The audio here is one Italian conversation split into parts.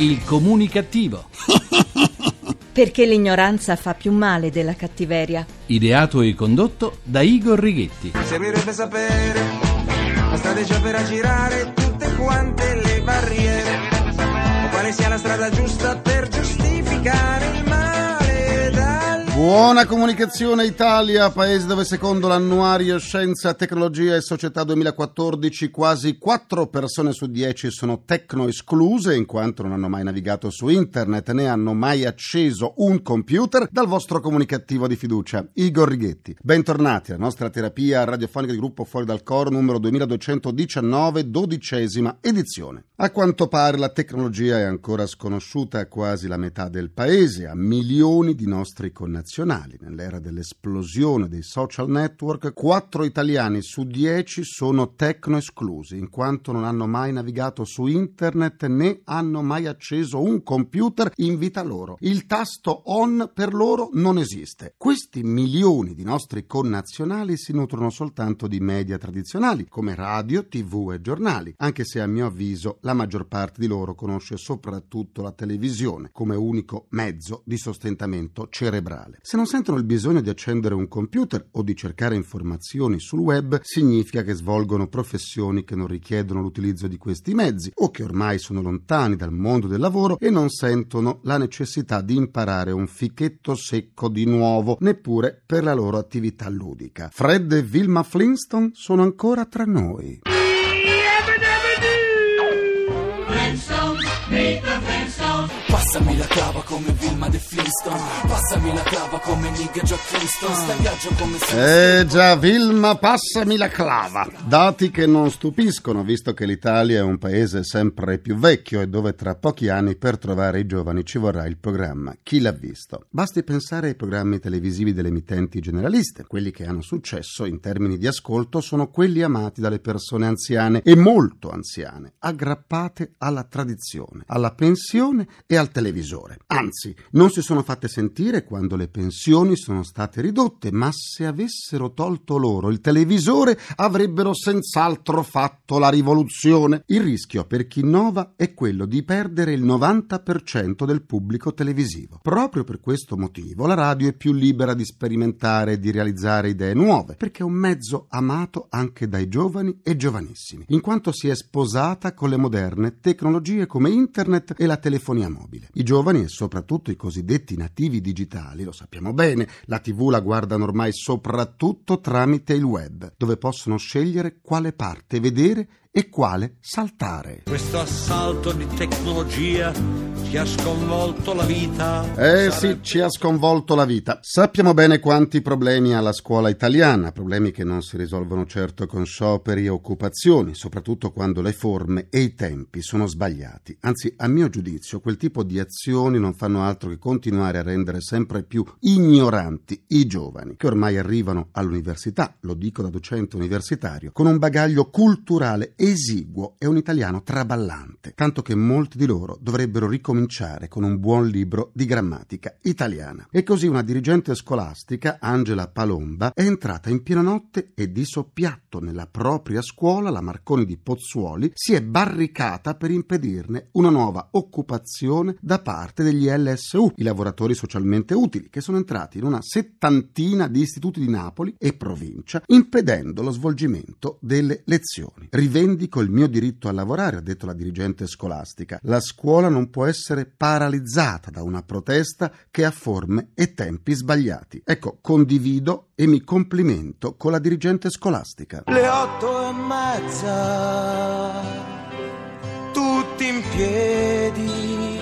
Il comunicativo. Perché l'ignoranza fa più male della cattiveria. Ideato e condotto da Igor Righetti. Servirebbe sapere la strategia per aggirare tutte quante le barriere. O quale sia la strada giusta per giustificare il Buona comunicazione Italia, paese dove secondo l'annuario Scienza, Tecnologia e Società 2014 quasi 4 persone su 10 sono tecno escluse in quanto non hanno mai navigato su internet né hanno mai acceso un computer dal vostro comunicativo di fiducia, Igor Righetti. Bentornati alla nostra terapia radiofonica di gruppo Fuori dal Coro numero 2219, dodicesima edizione. A quanto pare la tecnologia è ancora sconosciuta a quasi la metà del paese, a milioni di nostri connazionali. Nell'era dell'esplosione dei social network, 4 italiani su 10 sono tecno esclusi, in quanto non hanno mai navigato su internet né hanno mai acceso un computer in vita loro. Il tasto on per loro non esiste. Questi milioni di nostri connazionali si nutrono soltanto di media tradizionali, come radio, tv e giornali, anche se a mio avviso la maggior parte di loro conosce soprattutto la televisione come unico mezzo di sostentamento cerebrale. Se non sentono il bisogno di accendere un computer o di cercare informazioni sul web, significa che svolgono professioni che non richiedono l'utilizzo di questi mezzi o che ormai sono lontani dal mondo del lavoro e non sentono la necessità di imparare un fichetto secco di nuovo, neppure per la loro attività ludica. Fred e Vilma Flintstone sono ancora tra noi. Passami la clava come Vilma De Flintstone Passami la clava come Nigga Jack Flintstone Sta in viaggio come Eh già, Vilma, passami la clava. Dati che non stupiscono, visto che l'Italia è un paese sempre più vecchio e dove tra pochi anni per trovare i giovani ci vorrà il programma Chi l'ha visto? Basti pensare ai programmi televisivi delle emittenti generaliste. Quelli che hanno successo in termini di ascolto sono quelli amati dalle persone anziane e molto anziane, aggrappate alla tradizione, alla pensione e al televisore. Anzi, non si sono fatte sentire quando le pensioni sono state ridotte, ma se avessero tolto loro il televisore avrebbero senz'altro fatto la rivoluzione. Il rischio per chi innova è quello di perdere il 90% del pubblico televisivo. Proprio per questo motivo la radio è più libera di sperimentare e di realizzare idee nuove, perché è un mezzo amato anche dai giovani e giovanissimi, in quanto si è sposata con le moderne tecnologie come internet e la telefonia mobile. I giovani e soprattutto i cosiddetti nativi digitali, lo sappiamo bene, la TV la guardano ormai soprattutto tramite il web, dove possono scegliere quale parte vedere e quale saltare. Questo assalto di tecnologia ci ha sconvolto la vita. Eh sì, ci ha sconvolto la vita. Sappiamo bene quanti problemi ha la scuola italiana, problemi che non si risolvono certo con scioperi e occupazioni, soprattutto quando le forme e i tempi sono sbagliati. Anzi, a mio giudizio, quel tipo di azioni non fanno altro che continuare a rendere sempre più ignoranti i giovani, che ormai arrivano all'università, lo dico da docente universitario, con un bagaglio culturale esiguo e un italiano traballante, tanto che molti di loro dovrebbero ricominciare con un buon libro di grammatica italiana. E così una dirigente scolastica, Angela Palomba, è entrata in piena notte e di soppiatto nella propria scuola, la Marconi di Pozzuoli, si è barricata per impedirne una nuova occupazione da parte degli LSU, i lavoratori socialmente utili, che sono entrati in una settantina di istituti di Napoli e provincia, impedendo lo svolgimento delle lezioni. Rivendico il mio diritto a lavorare, ha detto la dirigente scolastica. La scuola non può essere paralizzata da una protesta che ha forme e tempi sbagliati. Ecco, condivido e mi complimento con la dirigente scolastica. le otto e mezza tutti in piedi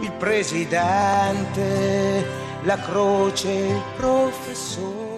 il presidente la croce il professore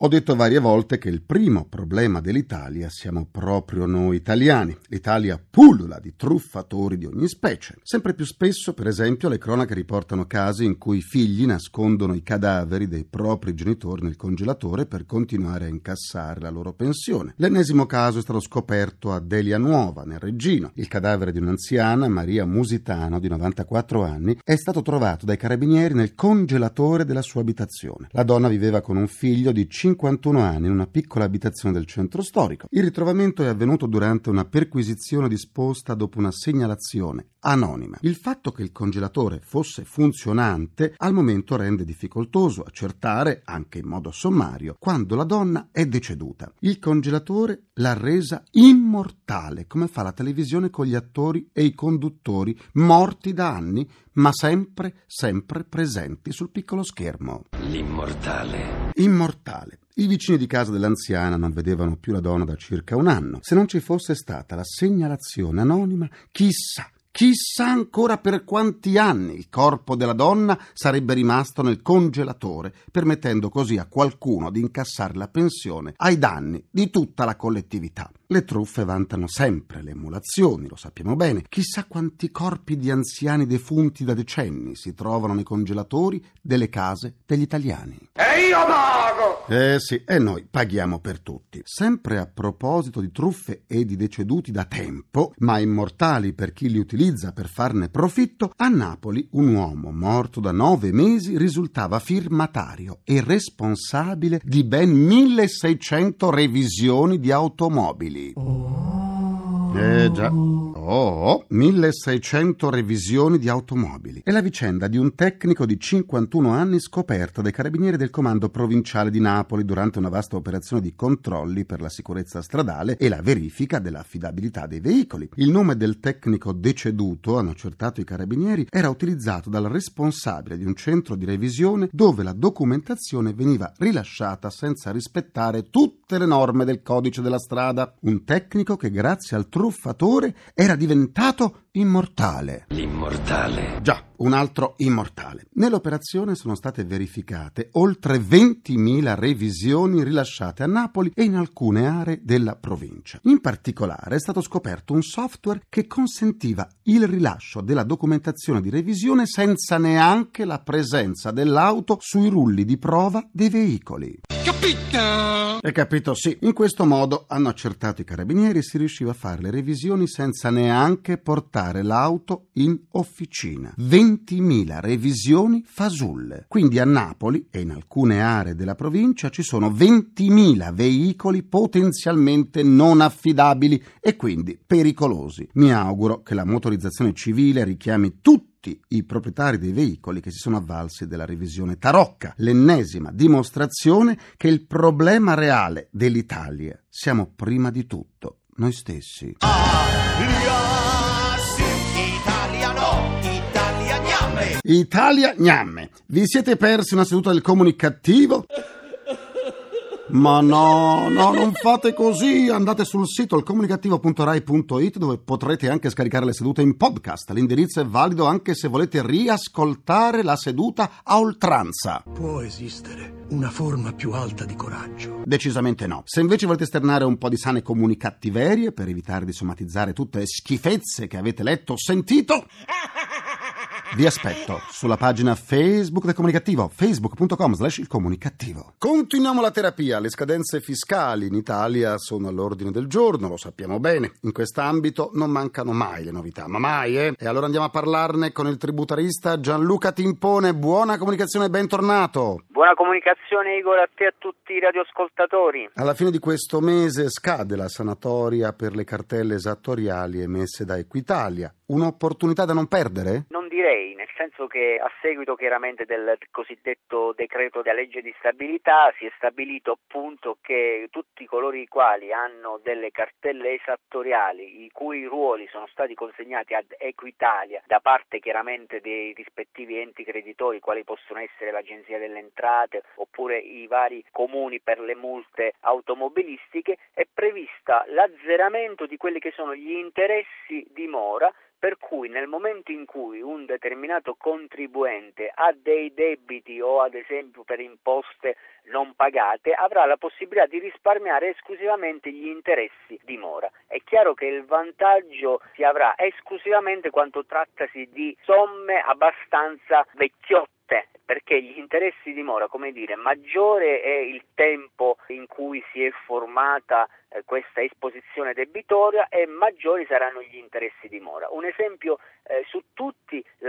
Ho detto varie volte che il primo problema dell'Italia siamo proprio noi italiani. L'Italia pullula di truffatori di ogni specie. Sempre più spesso, per esempio, le cronache riportano casi in cui i figli nascondono i cadaveri dei propri genitori nel congelatore per continuare a incassare la loro pensione. L'ennesimo caso è stato scoperto a Delia Nuova, nel Reggino. Il cadavere di un'anziana, Maria Musitano, di 94 anni, è stato trovato dai carabinieri nel congelatore della sua abitazione. La donna viveva con un figlio di 5 51 anni in una piccola abitazione del centro storico. Il ritrovamento è avvenuto durante una perquisizione disposta dopo una segnalazione anonima. Il fatto che il congelatore fosse funzionante al momento rende difficoltoso accertare, anche in modo sommario, quando la donna è deceduta. Il congelatore l'ha resa immortale, come fa la televisione con gli attori e i conduttori morti da anni, ma sempre, sempre presenti sul piccolo schermo. L'immortale. Immortale. I vicini di casa dell'anziana non vedevano più la donna da circa un anno. Se non ci fosse stata la segnalazione anonima, chissà Chissà ancora per quanti anni il corpo della donna sarebbe rimasto nel congelatore, permettendo così a qualcuno di incassare la pensione ai danni di tutta la collettività. Le truffe vantano sempre le emulazioni, lo sappiamo bene. Chissà quanti corpi di anziani defunti da decenni si trovano nei congelatori delle case degli italiani. E io pago! Eh sì, e noi paghiamo per tutti. Sempre a proposito di truffe e di deceduti da tempo, ma immortali per chi li utilizza per farne profitto, a Napoli un uomo morto da nove mesi risultava firmatario e responsabile di ben 1600 revisioni di automobili. Oh. Eh già. Oh, 1600 revisioni di automobili. È la vicenda di un tecnico di 51 anni scoperta dai carabinieri del comando provinciale di Napoli durante una vasta operazione di controlli per la sicurezza stradale e la verifica dell'affidabilità dei veicoli. Il nome del tecnico deceduto, hanno accertato i carabinieri, era utilizzato dal responsabile di un centro di revisione dove la documentazione veniva rilasciata senza rispettare tutte le norme del codice della strada. Un tecnico che grazie al truffatore era diventato immortale. L'immortale. Già, un altro immortale. Nell'operazione sono state verificate oltre 20.000 revisioni rilasciate a Napoli e in alcune aree della provincia. In particolare è stato scoperto un software che consentiva il rilascio della documentazione di revisione senza neanche la presenza dell'auto sui rulli di prova dei veicoli. Hai capito? Sì. In questo modo hanno accertato i carabinieri e si riusciva a fare le revisioni senza neanche portare l'auto in officina. 20.000 revisioni fasulle. Quindi a Napoli e in alcune aree della provincia ci sono 20.000 veicoli potenzialmente non affidabili e quindi pericolosi. Mi auguro che la motorizzazione civile richiami tutti i proprietari dei veicoli che si sono avvalsi della revisione tarocca, l'ennesima dimostrazione che il problema reale dell'Italia siamo prima di tutto noi stessi. Italia gnamme. Vi siete persi una seduta del comunicativo? Ma no, no, non fate così. Andate sul sito alcomunicativo.rai.it dove potrete anche scaricare le sedute in podcast. L'indirizzo è valido anche se volete riascoltare la seduta a oltranza. Può esistere una forma più alta di coraggio. Decisamente no. Se invece volete esternare un po' di sane comunicattiverie per evitare di somatizzare tutte le schifezze che avete letto o sentito, vi aspetto sulla pagina Facebook del Comunicativo, facebook.com slash il comunicativo. Continuiamo la terapia. Le scadenze fiscali in Italia sono all'ordine del giorno, lo sappiamo bene. In quest'ambito non mancano mai le novità, ma mai, eh? E allora andiamo a parlarne con il tributarista Gianluca Timpone. Buona comunicazione, bentornato. Buona comunicazione Igor a te e a tutti i radioascoltatori. Alla fine di questo mese scade la sanatoria per le cartelle esattoriali emesse da Equitalia. Un'opportunità da non perdere? Nel senso che a seguito chiaramente del cosiddetto decreto della legge di stabilità si è stabilito appunto che tutti coloro i quali hanno delle cartelle esattoriali i cui ruoli sono stati consegnati ad Equitalia da parte chiaramente dei rispettivi enti creditori quali possono essere l'Agenzia delle Entrate oppure i vari comuni per le multe automobilistiche è prevista l'azzeramento di quelli che sono gli interessi di mora per cui nel momento in cui un determinato contribuente ha dei debiti o ad esempio per imposte non pagate avrà la possibilità di risparmiare esclusivamente gli interessi di mora. È chiaro che il vantaggio si avrà esclusivamente quando trattasi di somme abbastanza vecchiotte perché gli interessi di mora, come dire, maggiore è il tempo in cui si formata eh, questa esposizione debitoria e maggiori saranno gli interessi di mora. Un esempio eh, su tutti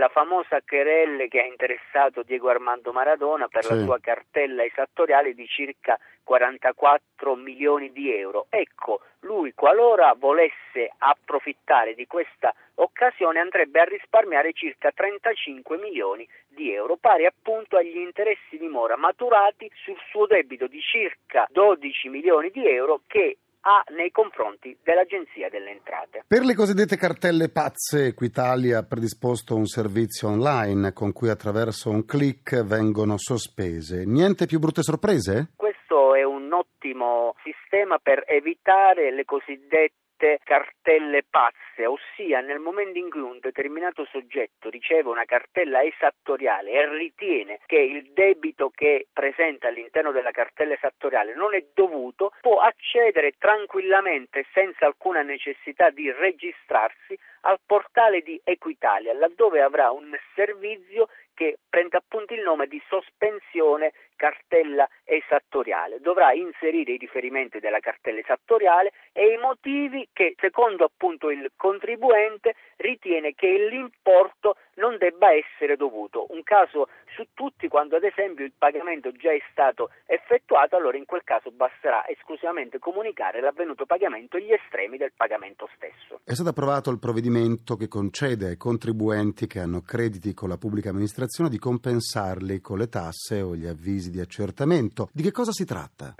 la famosa querelle che ha interessato Diego Armando Maradona per sì. la sua cartella esattoriale di circa 44 milioni di euro. Ecco, lui qualora volesse approfittare di questa occasione andrebbe a risparmiare circa 35 milioni di euro, pari appunto agli interessi di mora maturati sul suo debito di circa 12 milioni di euro che ha nei confronti dell'Agenzia delle Entrate. Per le cosiddette cartelle pazze, Equitalia ha predisposto un servizio online con cui attraverso un clic vengono sospese. Niente più brutte sorprese? Questo è un ottimo sistema per evitare le cosiddette cartelle pazze, ossia nel momento in cui un determinato soggetto riceve una cartella esattoriale e ritiene che il debito che presenta all'interno della cartella esattoriale non è dovuto, può accedere tranquillamente senza alcuna necessità di registrarsi al portale di Equitalia, laddove avrà un servizio che prende appunto il nome di sospensione cartella esattoriale. Dovrà inserire i riferimenti della cartella esattoriale e i motivi che secondo appunto il contribuente ritiene che l'importo non debba essere dovuto. Un caso su tutti quando ad esempio il pagamento già è stato effettuato, allora in quel caso basterà esclusivamente comunicare l'avvenuto pagamento e gli estremi del pagamento stesso. È stato approvato il provvedimento che concede ai contribuenti che hanno crediti con la pubblica amministrazione di compensarli con le tasse o gli avvisi di accertamento. Di che cosa si tratta?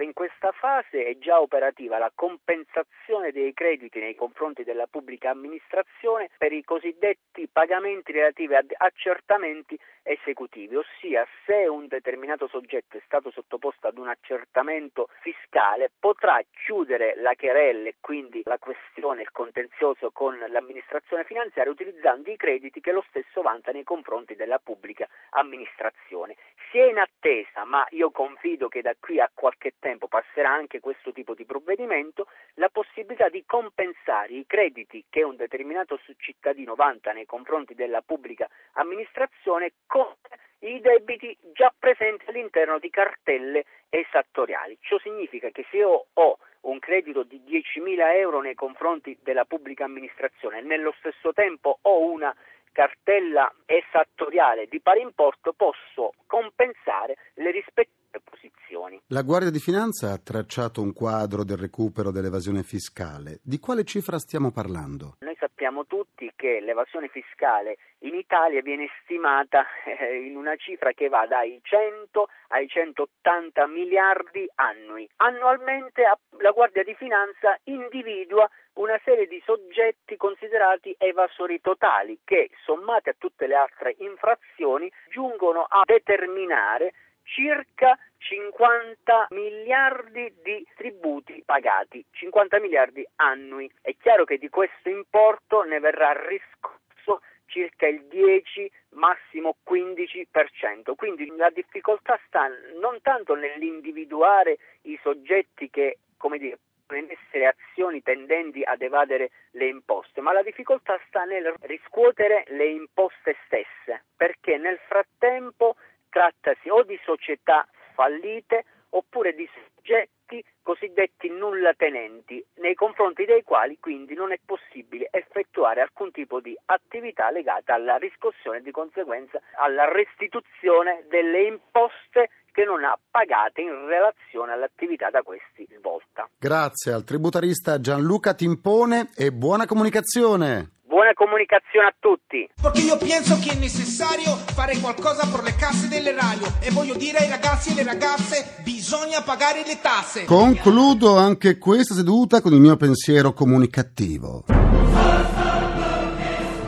Fase è già operativa la compensazione dei crediti nei confronti della pubblica amministrazione per i cosiddetti pagamenti relativi ad accertamenti esecutivi, ossia se un determinato soggetto è stato sottoposto ad un accertamento fiscale potrà chiudere la querella e quindi la questione, il contenzioso con l'amministrazione finanziaria utilizzando i crediti che lo stesso vanta nei confronti della pubblica amministrazione. Si è in attesa, ma io confido che da qui a qualche tempo passerà anche questo tipo di provvedimento, la possibilità di compensare i crediti che un determinato cittadino vanta nei confronti della pubblica amministrazione con i debiti già presenti all'interno di cartelle esattoriali. Ciò significa che se io ho un credito di 10.000 euro nei confronti della pubblica amministrazione e nello stesso tempo ho una cartella esattoriale di pari importo, posso compensare le rispettive posizioni. La Guardia di Finanza ha tracciato un quadro del recupero dell'evasione fiscale. Di quale cifra stiamo parlando? Noi sappiamo tutti che l'evasione fiscale in Italia viene stimata eh, in una cifra che va dai 100 ai 180 miliardi annui. Annualmente la Guardia di Finanza individua una serie di soggetti considerati evasori totali che, sommati a tutte le altre infrazioni, giungono a determinare circa 50 miliardi di tributi pagati, 50 miliardi annui. È chiaro che di questo importo ne verrà riscosso circa il 10, massimo 15%. Quindi la difficoltà sta non tanto nell'individuare i soggetti che, come dire, essere azioni tendenti ad evadere le imposte, ma la difficoltà sta nel riscuotere le imposte stesse, perché nel frattempo trattasi o di società fallite oppure di soggetti cosiddetti nulla tenenti, nei confronti dei quali quindi non è possibile effettuare alcun tipo di attività legata alla riscossione e di conseguenza alla restituzione delle imposte che non ha pagate in relazione all'attività da questi svolta. Grazie al tributarista Gianluca Timpone e buona comunicazione. Buona comunicazione a tutti. Perché io penso che è necessario fare qualcosa per le casse delle radio e voglio dire ai ragazzi e alle ragazze bisogna pagare le tasse. Concludo anche questa seduta con il mio pensiero comunicativo.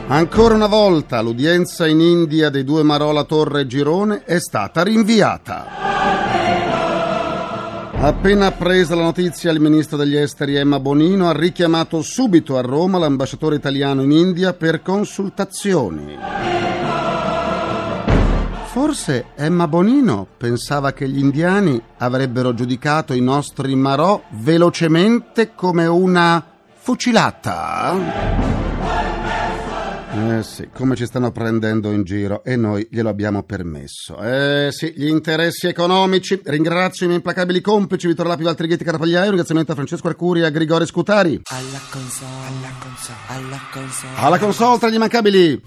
Ancora una volta l'udienza in India dei due Marola Torre e Girone è stata rinviata. Appena appresa la notizia, il ministro degli esteri Emma Bonino ha richiamato subito a Roma l'ambasciatore italiano in India per consultazioni. Forse Emma Bonino pensava che gli indiani avrebbero giudicato i nostri marò velocemente come una fucilata? Eh sì, come ci stanno prendendo in giro e noi glielo abbiamo permesso. Eh sì, gli interessi economici. Ringrazio i miei implacabili complici Vittorio Lapi, Valtrighetti, Carapagliaio. Ringraziamento a Francesco Arcuri e a Grigore Scutari. Alla console, alla console, alla console. Alla console tra gli immancabili.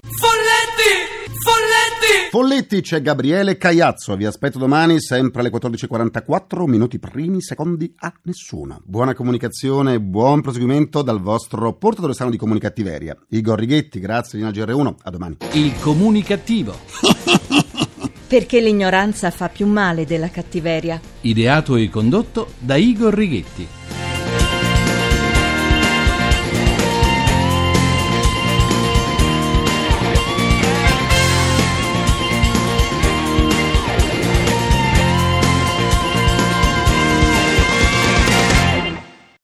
Folletti! C'è Gabriele Cagliazzo. Vi aspetto domani, sempre alle 14.44, minuti primi, secondi a nessuno. Buona comunicazione e buon proseguimento dal vostro portatore sano di comunicattiveria. Igor Righetti, grazie Lina GR1. A domani. Il comunicativo. Perché l'ignoranza fa più male della cattiveria. Ideato e condotto da Igor Righetti.